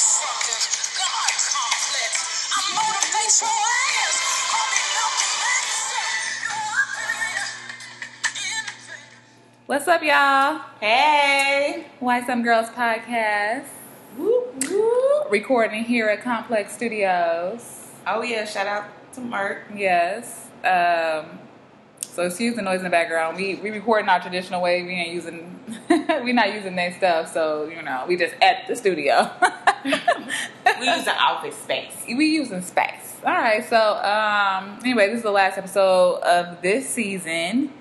disruptive. God complex. I motivate your ass. Call me Malcolm X. What's up, y'all? Hey. Why Some Girls podcast. Whoop, whoop. Recording here at Complex Studios. Oh yeah, shout out to Mark. Yes. Um, so excuse the noise in the background. We we recording our traditional way. We ain't using we not using that stuff. So you know we just at the studio. We use the office space. we using space. All right. So um, anyway, this is the last episode of this season.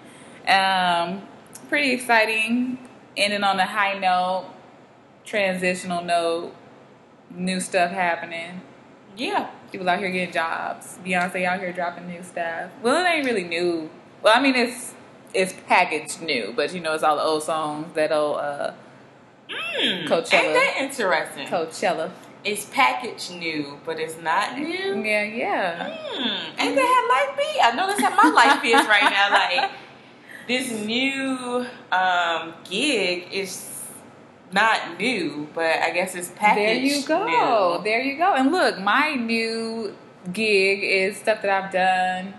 Um, pretty exciting. Ending on a high note, transitional note, new stuff happening. Yeah. People out here getting jobs. Beyonce out here dropping new stuff. Well, it ain't really new. Well, I mean it's it's packaged new, but you know it's all the old songs that old uh, Mm, Coachella. Ain't that interesting? Coachella. it's packaged new, but it's not new. Yeah, yeah. Hmm. Ain't that how life be? I know that's how my life is right now. Like this new um, gig is not new, but I guess it's packaged. There you go. new. There you go. And look, my new gig is stuff that I've done.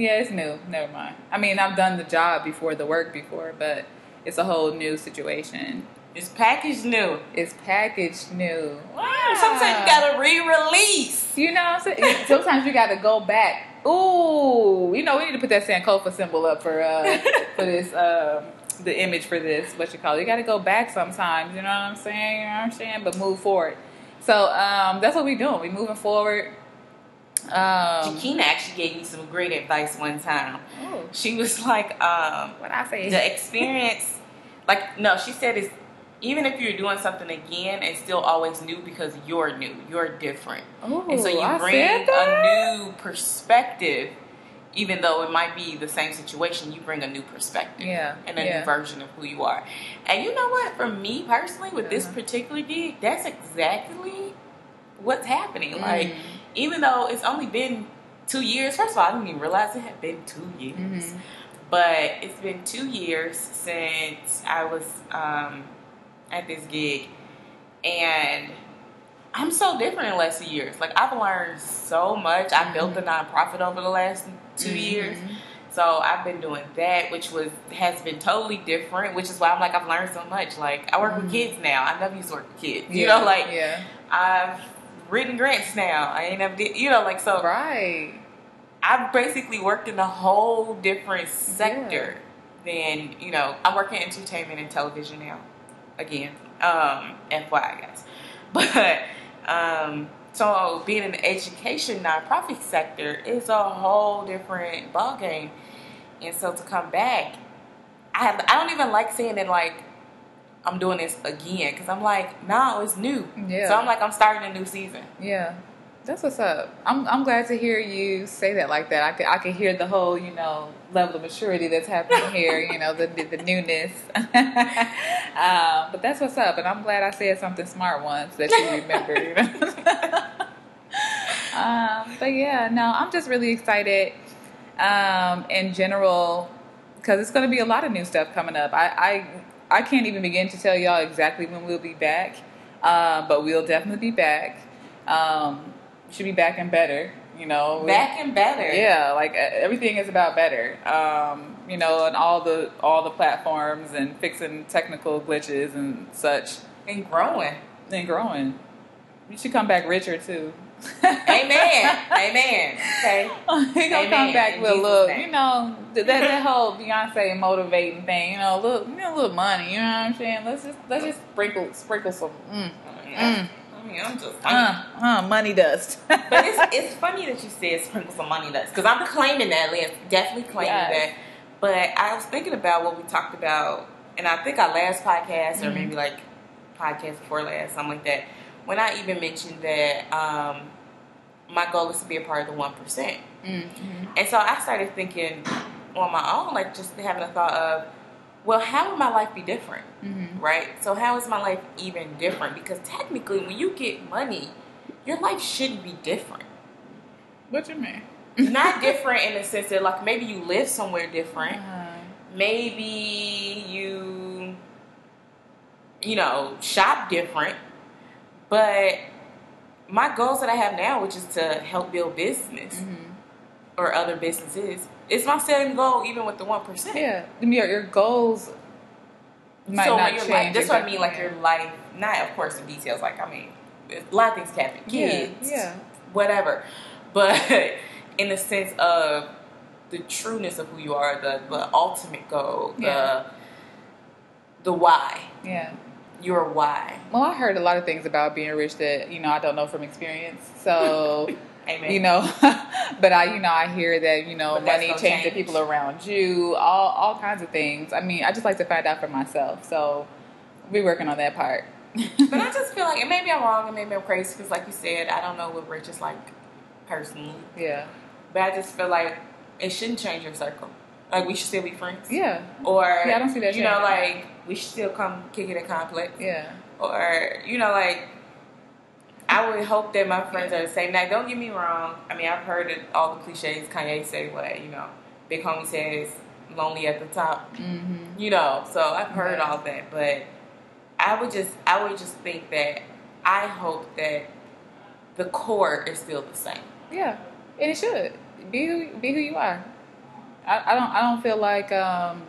Yeah, it's new. Never mind. I mean, I've done the job before, the work before, but it's a whole new situation. It's packaged new. It's packaged new. Wow. Sometimes you gotta re-release. You know what I'm saying? Sometimes you got to go back. Ooh, you know, we need to put that Sankofa symbol up for uh for this um the image for this what you call it. You got to go back sometimes. You know what I'm saying? You know what I'm saying? But move forward. So um that's what we're doing. We're moving forward. Um, Jakina actually gave me some great advice one time. oh, She was like, um, what I say? the experience, like, no, she said it's even if you're doing something again, it's still always new because you're new, you're different. Ooh, and so you I bring a new perspective, even though it might be the same situation, you bring a new perspective. Yeah, And a yeah. new version of who you are. And you know what? For me personally, with this Uh-huh. particular gig, that's exactly what's happening. Mm. Like, even though it's only been two years, first of all, I didn't even realize it had been two years. Mhm. But it's been two years since I was um, at this gig, and I'm so different in less years. Like I've learned so much. I built a nonprofit over the last 2 Mhm. years, so I've been doing that, which was has been totally different. Which is why I'm like I've learned so much. Like I work with Mhm. kids now. I never used to work with kids. You know, like yeah, I've written grants now. I ain't never did. You know, like so. right. I've basically worked in a whole different sector than you know. I work in entertainment and television now. Again, um, FYI, guys. But um, so being in the education nonprofit sector is a whole different ballgame. And so to come back, I have, I don't even like saying it like I'm doing this again because I'm like, no, it's new. Yeah. So I'm like, I'm starting a new season. Yeah, that's what's up. I'm I'm glad to hear you say that like that. I could I could hear the whole you know level of maturity that's happening here. you know the the, the newness. um, but that's what's up, and I'm glad I said something smart once that you remember. You know? um, but yeah, no, I'm just really excited. Um, in general, because it's going to be a lot of new stuff coming up. I, I I can't even begin to tell y'all exactly when we'll be back, uh, but we'll definitely be back. Um, should be back and better, you know. Back and better. Yeah, like uh, everything is about better. Um, you know, and all the all the platforms and fixing technical glitches and such And growing. and growing. You should come back richer too. Amen. Amen. Okay. he gonna come back with a little, you know, that that whole Beyonce motivating thing. You know, look, you know, a little money. You know what I'm saying? Let's just let's just sprinkle sprinkle some, mm, I mean, I'm just. uh, uh, money dust. but it's, it's funny that you said sprinkle some money dust because I'm claiming that, Liz. Definitely claiming Yes. that. But I was thinking about what we talked about, and I think our last podcast, or Mhm. maybe like podcast before last, something like that. When I even mentioned that um, my goal is to be a part of the one percent. mm-hmm. And so I started thinking on my own, like just having a thought of, well, how would my life be different? Mm-hmm. Right? So, how is my life even different? Because technically, when you get money, your life shouldn't be different. What you mean? Not different in the sense that, like, maybe you live somewhere different. Uh, Maybe you, you know, shop different. But my goals that I have now, which is to help build business Mm-hmm. or other businesses, it's my same goal, even with the one percent. Yeah, your your goals might so not your change. life, that's what I mean. Like your life, not of course the details. Like I mean, a lot of things can happen. Yeah, Kids, yeah. whatever. But in the sense of the trueness of who you are, the the ultimate goal, the the why, yeah. Your why. Well, I heard a lot of things about being rich that you know I don't know from experience. So Amen. you know, but I you know I hear that you know money gonna changes change. people around you, all all kinds of things. I mean, I just like to find out for myself. So we're working on that part. But I just feel like, and maybe I'm wrong, and maybe I'm crazy, because like you said, I don't know what rich is like personally. yeah, But I just feel like it shouldn't change your circle. Like we should still be friends. yeah, Or Yeah, I don't see that You know, like we should still come kick it at complex. yeah, Or you know, like I would hope that my friends are the same. Now, don't get me wrong. I mean, I've heard it, all the cliches. Kanye say what you know, big homie says, lonely at the top. hmm You know, so I've heard Yeah. all that, but I would just, I would just think that I hope that the core is still the same. yeah, and it should be who, be who you are. I, I don't I don't feel like um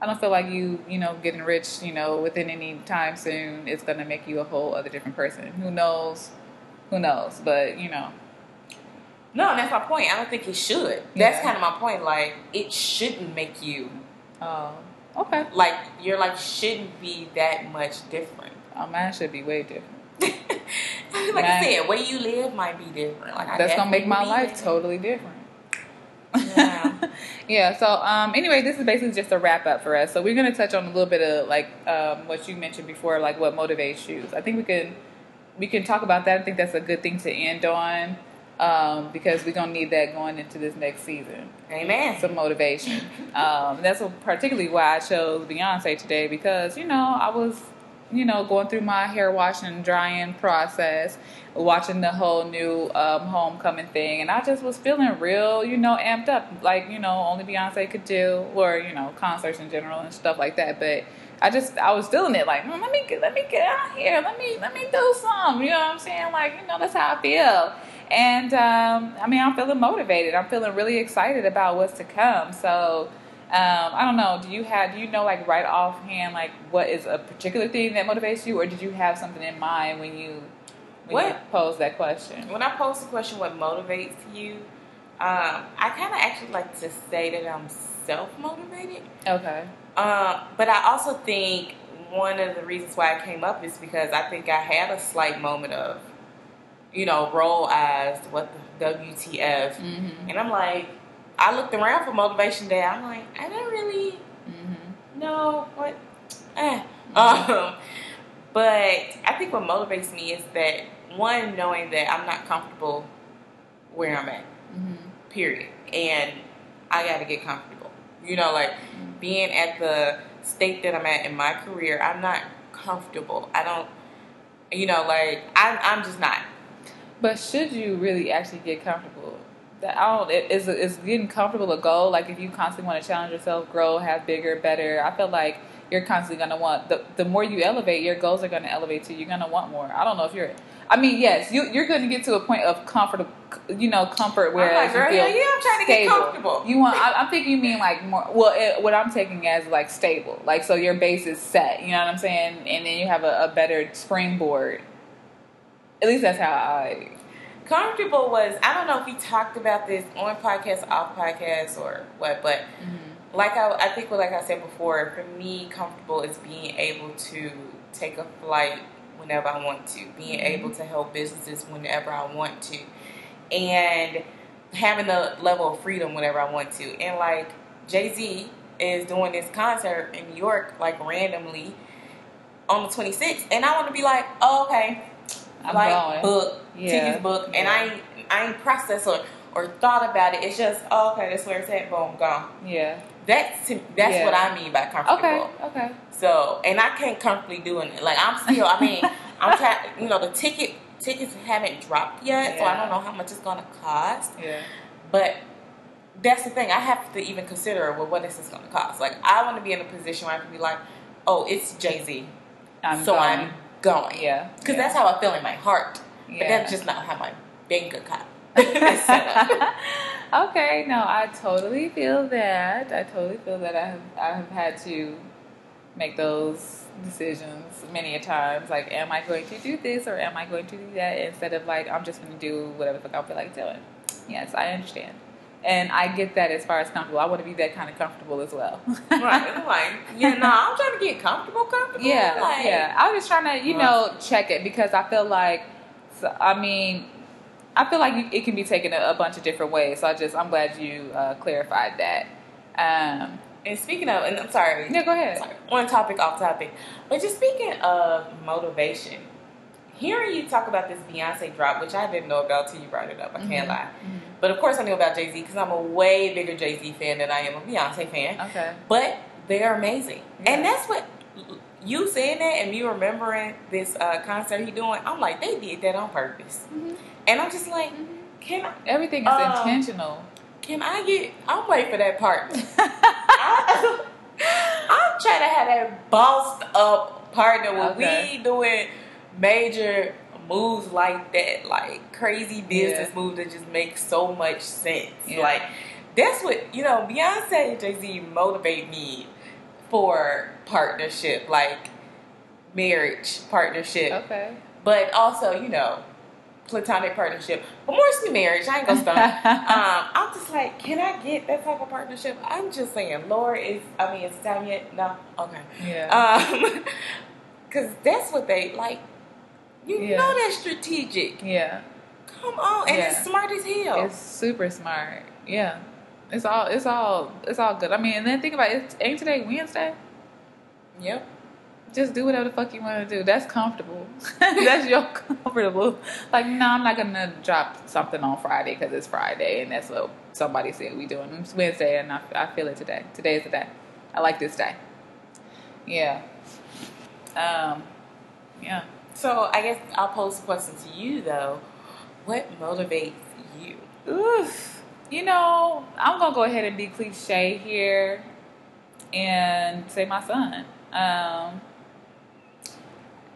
I don't feel like you you know getting rich you know within any time soon is gonna make you a whole other different person. Who knows? Who knows? But you know, No, that's my point. I don't think it should. That's Yeah. kind of my point. Like, it shouldn't make you oh okay. like your life shouldn't be that much different. Oh, mine should be way different. like I said, where you live might be different. Like I That's gonna make my life be totally different. Yeah. yeah. So um, anyway, this is basically just a wrap up for us. So we're gonna touch on a little bit of like um, what you mentioned before, like what motivates you. I think we can we can talk about that. I think that's a good thing to end on um, because we're gonna need that going into this next season. Amen. Some motivation. um, that's what- particularly why I chose Beyonce today because you know I was you know going through my hair washing and drying process, watching the whole new um, homecoming thing, and I just was feeling real you know amped up like you know only Beyonce could do or you know concerts in general and stuff like that, but. I just I was feeling it like mm, let me get, let me get out here let me let me do some, you know what I'm saying like you know that's how I feel and um, I mean I'm feeling motivated I'm feeling really excited about what's to come so um, I don't know do you have do you know like right offhand like what is a particular thing that motivates you or did you have something in mind when you when you What? posed that question When I pose the question, what motivates you? Um, I kind of actually like to say that I'm self motivated. okay Uh, but I also think one of the reasons why I came up is because I think I had a slight moment of, you know, roll eyes, what the WTF. mm-hmm. And I'm like, I looked around for motivation day. I'm like, I don't really Mm-hmm. know what. Eh. Um, but I think what motivates me is that one, knowing that I'm not comfortable where I'm at Mm-hmm. period. And I got to get comfortable. You know, like being at the state that I'm at in my career, I'm not comfortable. I don't, you know, like I'm, I'm just not. But should you really actually get comfortable? That I don't. it- Is is getting comfortable a goal? Like if you constantly want to challenge yourself, grow, have bigger, better. I feel like you're constantly gonna want the the more you elevate, your goals are gonna elevate too. You're gonna want more. I don't know if you're. I mean, yes, you you're gonna get to a point of comfort, you know, comfort where like, you yeah, yeah, I'm trying to get stable. comfortable. You want? I, I'm thinking you mean like more. Well, it, what I'm taking as like stable, like so your base is set. You know what I'm saying? And then you have a, a better springboard. At least that's how I. Comfortable was, I don't know if we talked about this on podcast, off podcast, or what, but mm-hmm. like I, I think, like I said before, for me, comfortable is being able to take a flight whenever I want to, being mm-hmm. able to help businesses whenever I want to, and having the level of freedom whenever I want to. And like Jay Z is doing this concert in New York, like randomly on the 26th, and I want to be like, oh, okay, I'm like book, Yeah. tickets book, and I ain't, I ain't processed or, or thought about it. It's just, oh, okay, that's where it's at. Boom, gone. Yeah. That's that's Yeah. what I mean by comfortable. Okay. Okay. So, and I can't comfortably doing it. Like I'm still. I mean, I'm trying. You know, the ticket tickets haven't dropped yet, so I don't know how much it's gonna cost. Yeah. But that's the thing. I have to even consider well, what is this gonna cost? Like I want to be in a position where I can be like, oh, it's Jay Z. I'm so going. I'm going. Yeah. Because yeah. that's how I feel in my heart. But that's just not how my bank account is set up. okay, no, I totally feel that. I totally feel that I have I have had to make those decisions many a times. Like, am I going to do this or am I going to do that? Instead of like, I'm just going to do whatever the fuck I feel like doing. Yes, I understand. And I get that as far as comfortable. I want to be that kind of comfortable as well. right. Like, yeah, no, I'm trying to get comfortable, comfortable. Yeah, like, yeah. I was just trying to, you know, check it because I feel like, I mean, I feel like it can be taken a, bunch of different ways. So I just, I'm glad you uh, clarified that. Um, And speaking of, and I'm sorry, yeah, go ahead. sorry, on topic, off topic, but just speaking of motivation, hearing you talk about this Beyonce drop, which I didn't know about till you brought it up. I can't Mhm, lie, mhm. But of course I knew about Jay Z because I'm a way bigger Jay Z fan than I am a Beyonce fan. Okay. But they're amazing, Yeah. and that's what you saying that and me remembering this uh, concert he doing. I'm like, they did that on purpose, Mhm. and I'm just like, can I? Everything is Um, intentional. Can I get? I'm waiting for that partner. I, I'm trying to have that bossed up partner when Okay. we doing major moves like that, like crazy business Yeah. moves that just make so much sense. Yeah. Like that's what you know. Beyonce and Jay Z motivate me for partnership, like marriage partnership, Okay. but also you know platonic partnership, but more mostly marriage. I ain't gonna start. um, I'm just like, can I get that type of partnership? I'm just saying, Lord, is I mean, is time yet? No, okay. Yeah. Um, cause that's what they like. You Yeah. know that's strategic. yeah. Come on, and Yeah. it's smart as hell. It's super smart. Yeah. It's all. It's all. It's all good. I mean, and then think about it. Ain't today Wednesday? yep. Just do whatever the fuck you want to do. That's comfortable. that's your comfortable. Like, no, I'm not gonna drop something on Friday because it's Friday and that's what somebody said we doing. It's Wednesday and I, I feel it today. Today is the day. I like this day. Yeah. Um. Yeah. So I guess I'll pose a question to you though. What motivates you? Oof. You know, I'm gonna go ahead and be cliche here and say my son. Um,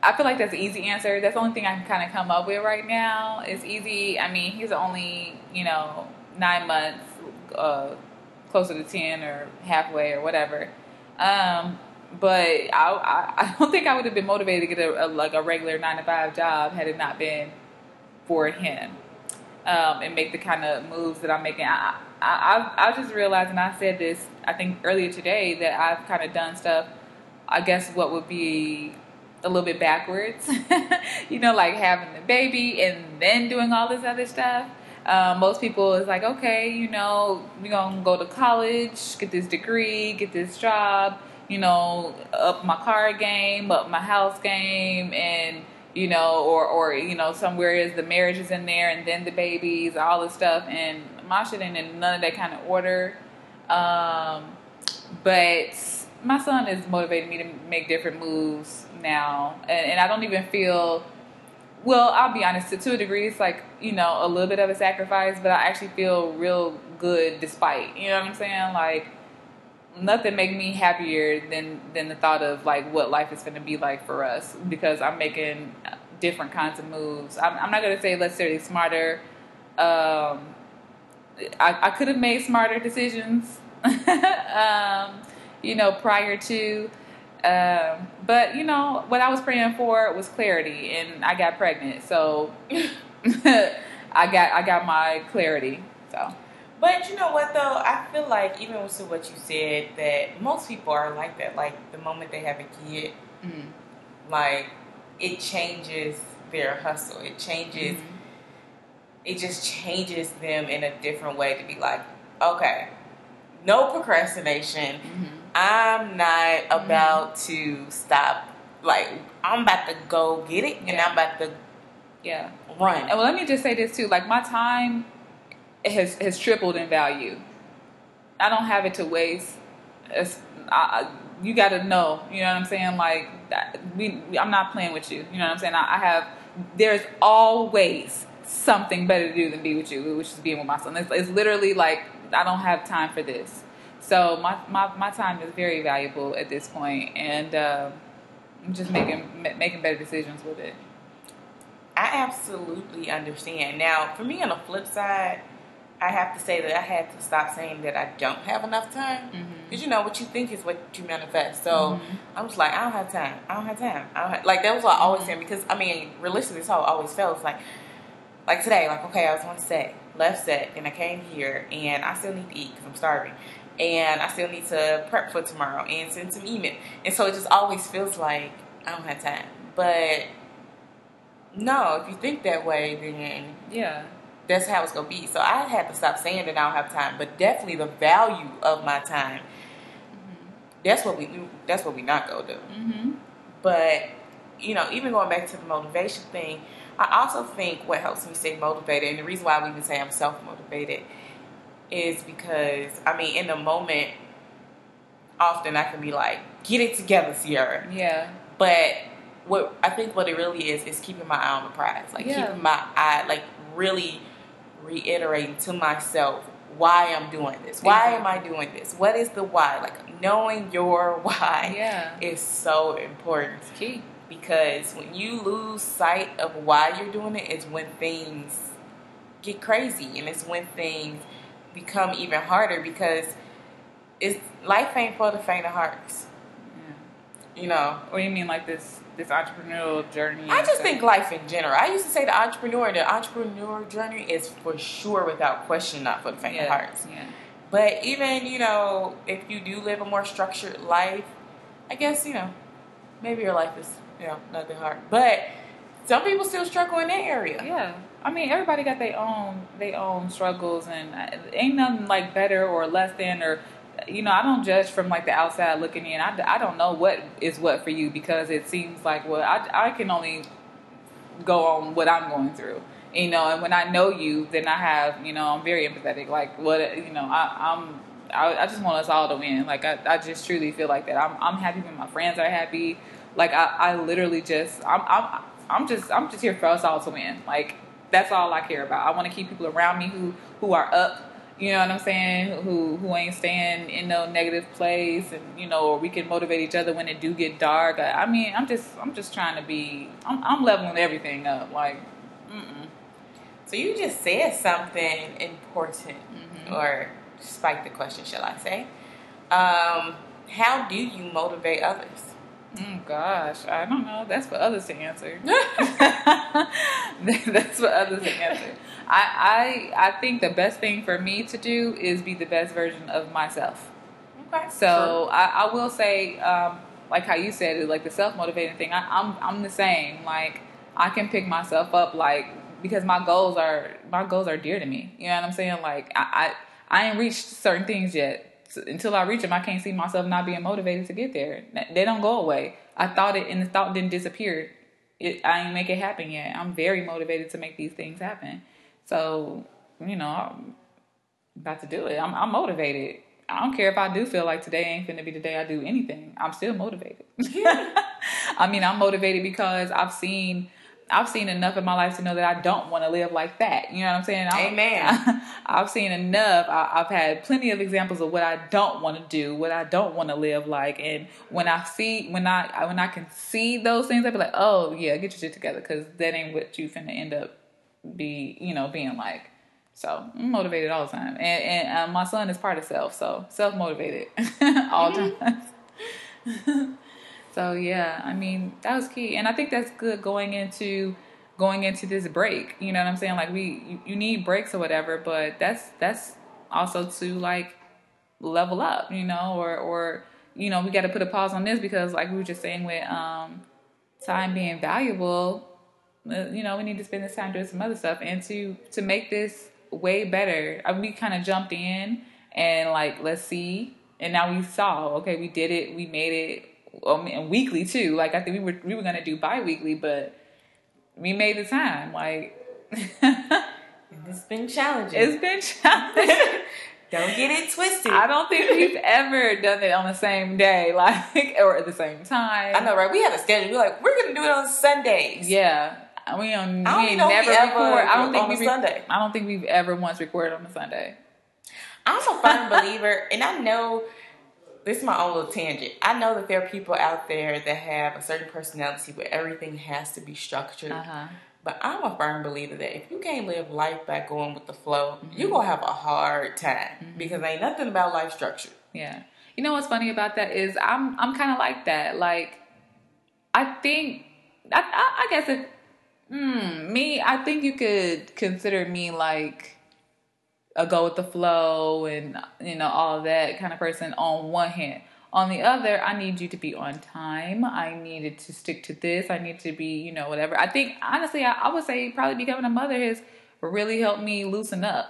I feel like that's an easy answer. That's the only thing I can kind of come up with right now. It's easy. I mean, he's only you know nine months, uh, closer to ten or halfway or whatever. Um, but I, I, I don't think I would have been motivated to get a, a like a regular nine to five job had it not been for him um, and make the kind of moves that I'm making. I, I, I, I just realized, and I said this, I think earlier today, that I've kind of done stuff, I guess what would be a little bit backwards. you know, like having the baby and then doing all this other stuff. Um, most people is like, okay, you know, going to go to college, get this degree, get this job, you know, up my car game, up my house game, and you know, or or you know, somewhere is the marriage is in there, and then the babies, all this stuff, and my shit ain't in none of that kind of order. Um, but my son is motivating me to make different moves now, and, and I don't even feel. Well, I'll be honest. To, to a degree, it's like you know a little bit of a sacrifice, but I actually feel real good despite. You know what I'm saying? Like nothing make me happier than than the thought of like what life is going to be like for us because I'm making different kinds of moves. I'm, I'm not going to say necessarily smarter. Um, I, I could have made smarter decisions, um, you know, prior to. Um, but you know what I was praying for was clarity, and I got pregnant, so I got I got my clarity. So But you know what though? I feel like even with what you said, that most people are like that. Like the moment they have a kid, mm, like it changes their hustle. It changes. mhm. It just changes them in a different way to be like, okay, no procrastination. Mhm. I'm not Mm-hmm. about to stop. Like I'm about to go get it, and I'm about to yeah. run. And well, let me just say this too. Like my time has has tripled in value. I don't have it to waste. I, you got to know. You know what I'm saying? Like we, I'm not playing with you. You know what I'm saying? I, I have. There's always something better to do than be with you, which is being with my son. It's, it's literally like I don't have time for this. So my, my, my time is very valuable at this point, and uh, I'm just making ma- making better decisions with it. I absolutely understand. Now, for me on the flip side, I have to say that I had to stop saying that I don't have enough time. Because you know what you think is what you manifest. So Mhm. I was like, I don't have time. I don't have time. I don't have, like that was what I always Mhm. saying because I mean, realistically, that's how I always felt. It's like, like today, like okay, I was on set, left set, and I came here, and I still need to eat because I'm starving, and I still need to prep for tomorrow and send some email, and so it just always feels like I don't have time. But no, if you think that way, then Yeah. That's how it's gonna be. So I had to stop saying that I don't have time, but definitely the value of my time. That's what we that's what we not gonna do. Mm-hmm. But you know, even going back to the motivation thing, I also think what helps me stay motivated, and the reason why we even say I'm self motivated, is because I mean, in the moment, often I can be like, "Get it together, Cyaira," Yeah. but what I think what it really is is keeping my eye on the prize, like Yeah. keeping my eye, like really reiterating to myself why I'm doing this. Why am I doing this? What is the why? Like knowing your why Yeah. is so important It's key. because when you lose sight of why you're doing it, it's when things get crazy and it's when things become even harder because it's life ain't for the faint of hearts. You know, What do you mean like this this entrepreneurial journey? I just think life in general. I used to say the entrepreneur, the entrepreneur journey is for sure, without question, not for the faint of yeah. hearts. Yeah. But even you know, if you do live a more structured life, I guess you know, maybe your life is you know not that hard. But some people still struggle in that area. Yeah, I mean, everybody got their own their own struggles, and uh, ain't nothing like better or less than, or you know, I don't judge from like the outside looking in. I, I don't know what is what for you because it seems like well, I I can only go on what I'm going through. You know, and when I know you, then I have, you know, I'm very empathetic. Like what, you know, I, I'm, I, I just want us all to win. Like I, I just truly feel like that. I'm, I'm happy when my friends are happy. Like I, I literally just, I'm, I'm, I'm just, I'm just here for us all to win. Like that's all I care about. I want to keep people around me who, who are up. You know what I'm saying? Who, who ain't staying in no negative place, and you know, or we can motivate each other when it do get dark. I, I mean, I'm just, I'm just trying to be, I'm, I'm leveling everything up. Like, mm-mm. So you just said something important, Mhm. or spike the question, shall I say? Um, how do you motivate others? Oh gosh, I don't know. That's for others to answer. That's for others to answer. I, I I think the best thing for me to do is be the best version of myself. Okay. So I, I will say, um, like how you said it, like the self motivating thing. I, I'm I'm the same. Like I can pick myself up, like because my goals are my goals are dear to me. You know what I'm saying? Like I I, I ain't reached certain things yet. So until I reach them, I can't see myself not being motivated to get there. They don't go away. I thought it, and the thought didn't disappear. It, I ain't make it happen yet. I'm very motivated to make these things happen. So you know, I'm about to do it. I'm, I'm motivated. I don't care if I do feel like today ain't finna be the day I do anything. I'm still motivated. I mean, I'm motivated because I've seen I've seen enough in my life to know that I don't want to live like that. You know what I'm saying? I- Amen. I've seen enough. I, I've had plenty of examples of what I don't want to do, what I don't want to live like, and when I see when I when I can see those things, I be like, oh yeah, get your shit together because that ain't what you finna end up be you know being like. So I'm motivated all the time, and and uh, my son is part of self, so self motivated all the time. so yeah, I mean that was key, and I think that's good going into going into this break. You know what I'm saying? Like we you, you need breaks or whatever, but that's that's also to like level up, you know, or or you know we got to put a pause on this because like we were just saying with um time being valuable you know, we need to spend this time doing some other stuff and to to make this way better. I, we kind of jumped in and like let's see, and now we saw. Okay, we did it. We made it. Um, and weekly too. Like I think we were we were gonna do bi-weekly, but we made the time. Like It's been challenging. it's been challenging. Don't get it twisted. I don't think we've ever done it on the same day, like or at the same time. I know, right? We had a schedule. We're like, we're gonna do it on Sundays. Yeah. We on. I don't we ain't never we ever record. I don't think on we re- Sunday. I don't think we've ever once recorded on a Sunday. I'm a firm believer, and I know this is my own little tangent. I know that there are people out there that have a certain personality where everything has to be structured. Uh-huh. But I'm a firm believer that if you can't live life by going with the flow, Mm-hmm. you're gonna have a hard time because ain't nothing about life structure. Yeah. You know what's funny about that is I'm I'm kind of like that. Like, I think I I, I guess if mm, me, I think you could consider me like a go with the flow and you know all that kind of person on one hand. On the other, I need you to be on time. I needed to stick to this. I need to be, you know, whatever. I think honestly, I, I would say probably becoming a mother has really helped me loosen up.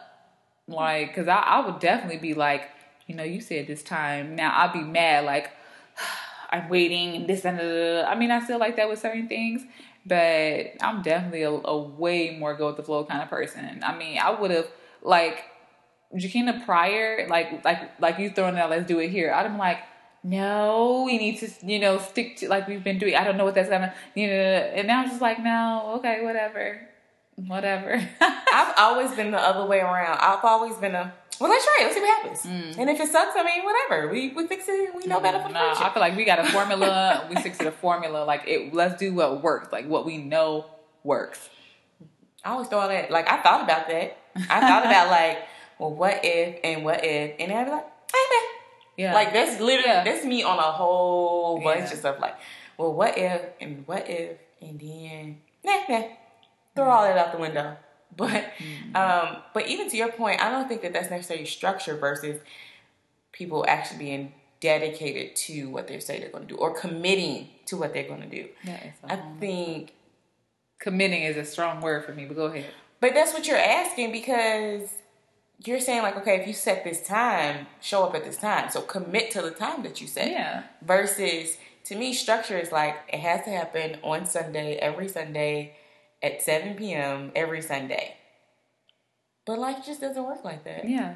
Like, because I, I would definitely be like, you know, you said this time. Now I'll be mad, like, I'm waiting and this and. I mean, I feel like that with certain things, but I'm definitely a, a way more go with the flow kind of person. I mean, I would have, like, Jakina prior, like, like, like you throwing out, let's do it here. I'd have been like, no, we need to, you know, stick to like we've been doing. I don't know what that's gonna, you know. And now I'm just like, no, okay, whatever, whatever. I've always been the other way around. I've always been a well, let's try it. Let's see what happens. Mm. And if it sucks, I mean, whatever. We we fix it. We know better for the future. I feel like we got a formula. we stick to the formula. Like it. Let's do what works. Like what we know works. I always throw all that. Like I thought about that. I thought about like, well, what if and what if, and then I'd be like, hey man, Yeah. like that's literally Yeah. that's me on a whole bunch Yeah. of stuff. Like, well, what if and what if, and then nah, nah, throw all that out the window. But Mm-hmm. um, but even to your point, I don't think that that's necessarily structure versus people actually being dedicated to what they say they're going to do or committing to what they're going to do. That is a I think committing is a strong word for me. But go ahead. But that's what you're asking because you're saying like, okay, if you set this time, show up at this time. So commit to the time that you set. Yeah. Versus to me, structure is like it has to happen on Sunday, every Sunday at 7 p.m. every Sunday. But life just doesn't work like that. Yeah.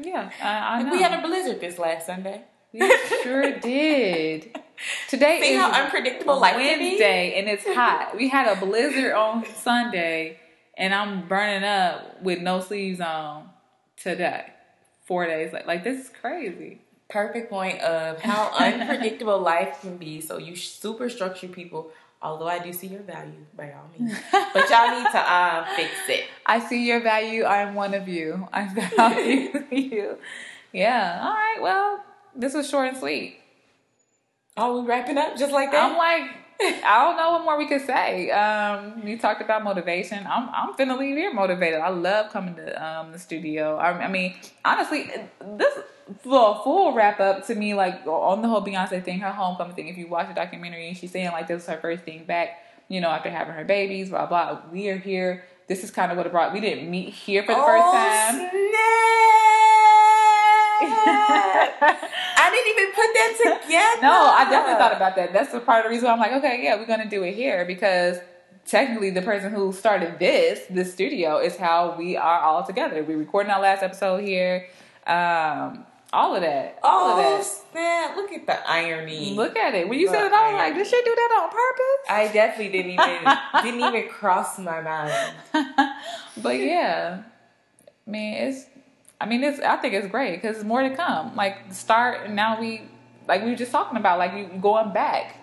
Yeah. I, I know. We had a blizzard this last Sunday. We sure did. Today See is how unpredictable life? Wednesday and it's hot. We had a blizzard on Sunday and I'm burning up with no sleeves on today. Four days like like this is crazy. Perfect point of how unpredictable life can be. So you super structure people. Although I do see your value by all means, but y'all need to um, fix it. I see your value. I am one of you. I value you. Yeah. All right. Well, this was short and sweet. Oh, we wrapping up just like that? I'm like, I don't know what more we could say. Um, we talked about motivation. I'm I'm finna leave here motivated. I love coming to um the studio. I, I mean, honestly, this a full wrap up to me, like on the whole Beyonce thing, her homecoming thing. If you watch the documentary, she's saying like this was her first thing back. You know, after having her babies, blah blah. We are here. This is kind of what it brought. We didn't meet here for the Oh, first time. snap. I didn't even put that together. No, I definitely thought about that. That's the part of the reason why I'm like, okay, yeah, we're gonna do it here because technically the person who started this, this studio, is how we are all together. We're recording our last episode here. Um, all of that. All Oh, of snap. Look at the irony. Look at it. When you said it, I was like, did she do that on purpose? I definitely didn't even didn't even cross my mind. but yeah, I mean, it's. I mean, it's. I think it's great because it's more to come. Like start, and now we, like we were just talking about, like you going back.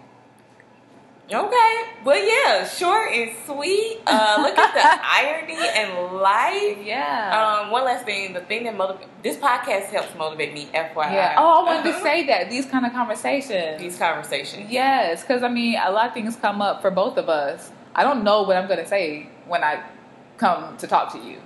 Okay, but yeah, short and sweet. Uh, look at the irony and life. Yeah. Um, one last thing, the thing that motivate this podcast helps motivate me. FYI. Yeah. Oh, I wanted to say that these kind of conversations. these conversations. Yes, because I mean, a lot of things come up for both of us. I don't know what I'm going to say when I come to talk to you.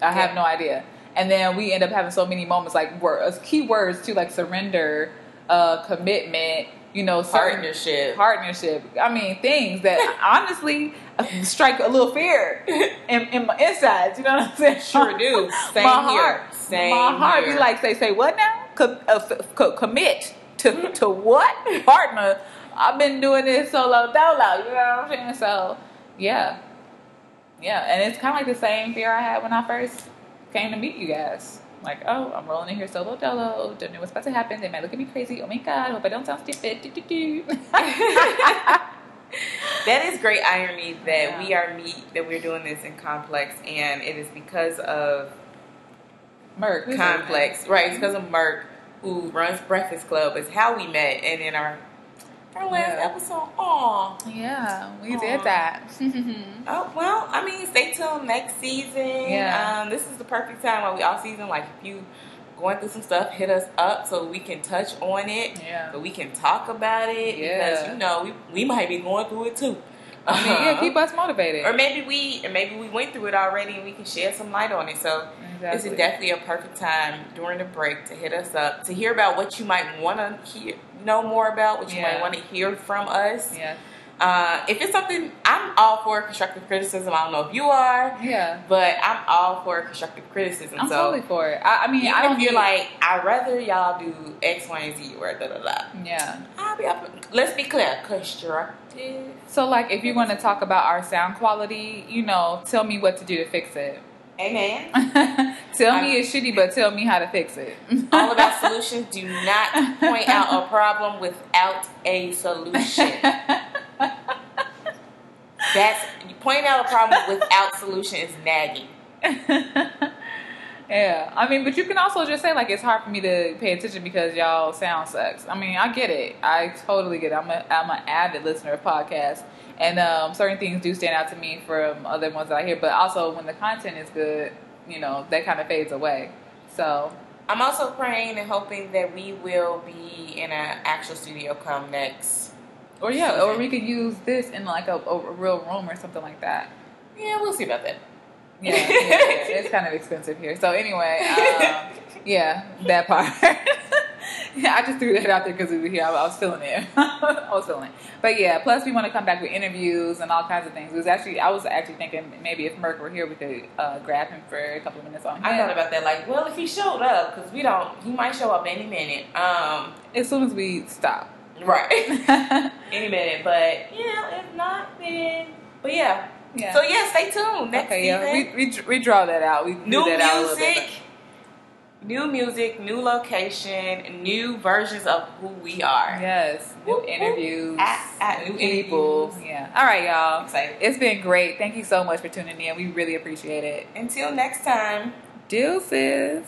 I have no idea. And then we end up having so many moments like words, key words too, like surrender, uh, commitment. You know, Partnership. partnership. I mean, things that honestly strike a little fear in, in my insides. You know what I'm saying? Sure do. Same my here. heart, Same my heart here. be like, say, say what now? Co- uh, f- co- commit to to what partner? I've been doing this solo dolo. You know what I'm saying? So yeah, yeah, and it's kind of like the same fear I had when I first came to meet you guys. Like, oh, I'm rolling in here solo dolo. Don't know what's about to happen. They might look at me crazy. Oh my god, hope I don't sound stupid. Do, do, do. That is great irony that Yeah. we are meet that we're doing this in complex, and it is because of Merc. we said complex, right? It's because of Merck who runs Breakfast Club, is how we met, and in our our last Yeah. episode. Aw. Yeah, we Aw. did that. Oh well, I mean, stay tuned next season. Yeah. Um, this is the perfect time while we all season. Like if you going through some stuff, hit us up so we can touch on it. Yeah. So we can talk about it because you know we, we might be going through it too. I mean, yeah, keep us motivated. Or maybe we, or maybe we went through it already, and we can shed some light on it. So this is definitely a perfect time during the break to hit us up to hear about what you might want to hear, know more about, what you Yeah. might want to hear from us. Yeah, Uh, if it's something, I'm all for constructive criticism. I don't know if you are, yeah. but I'm all for constructive criticism. I'm so totally for it. I, I mean, even I don't if you're need- like, I'd rather y'all do X, Y, and Z, or da da da. yeah. I'll be up. Let's be clear, constructive. So, like, if you want to talk about our sound quality, you know, tell me what to do to fix it. Amen. tell me it's shitty, but tell me how to fix it. all about solutions. Do not point out a problem without a solution. That's pointing out a problem without solution is nagging. yeah, I mean, but you can also just say like it's hard for me to pay attention because y'all sound sucks. I mean, I get it. I totally get it. I'm a I'm an avid listener of podcasts, and um, certain things do stand out to me from other ones that I hear. But also, when the content is good, you know, that kind of fades away. So I'm also praying and hoping that we will be in an actual studio come next. Or yeah, or we could use this in like a, a real room or something like that. Yeah, we'll see about that. Yeah, yeah, yeah. it's kind of expensive here. So anyway, um, yeah, that part. yeah, I just threw that out there because we were here. I, I was feeling it. I was feeling it. But yeah, plus we want to come back with interviews and all kinds of things. It was actually I was actually thinking maybe if Merck were here, we could uh, grab him for a couple of minutes on. I thought about that. Like, well, if he showed up, because we don't, he might show up any minute. Um, as soon as we stop. Right, any minute. But yeah, if not, then. But yeah. yeah. So yeah, stay tuned. Next okay, yeah, we, we we draw that out. We do new that out a little bit. music, new music, new location, new versions of who we are. Yes, new Whoop, whoop. interviews, At- at new people. interviews. Yeah. All right, y'all. Excited. It's been great. Thank you so much for tuning in. We really appreciate it. Until next time. Deuces.